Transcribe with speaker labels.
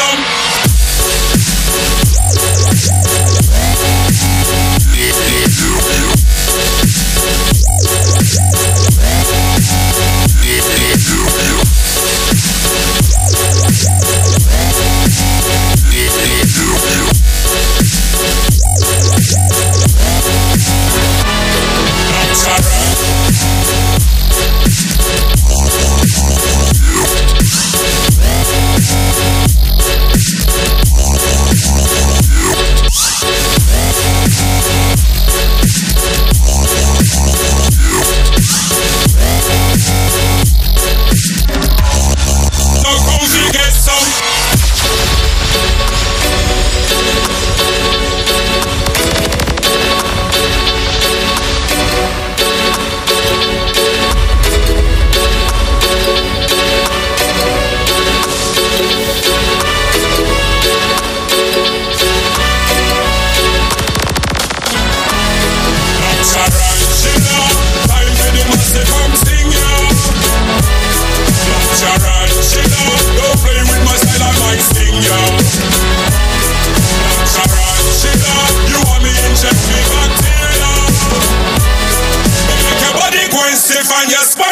Speaker 1: some on.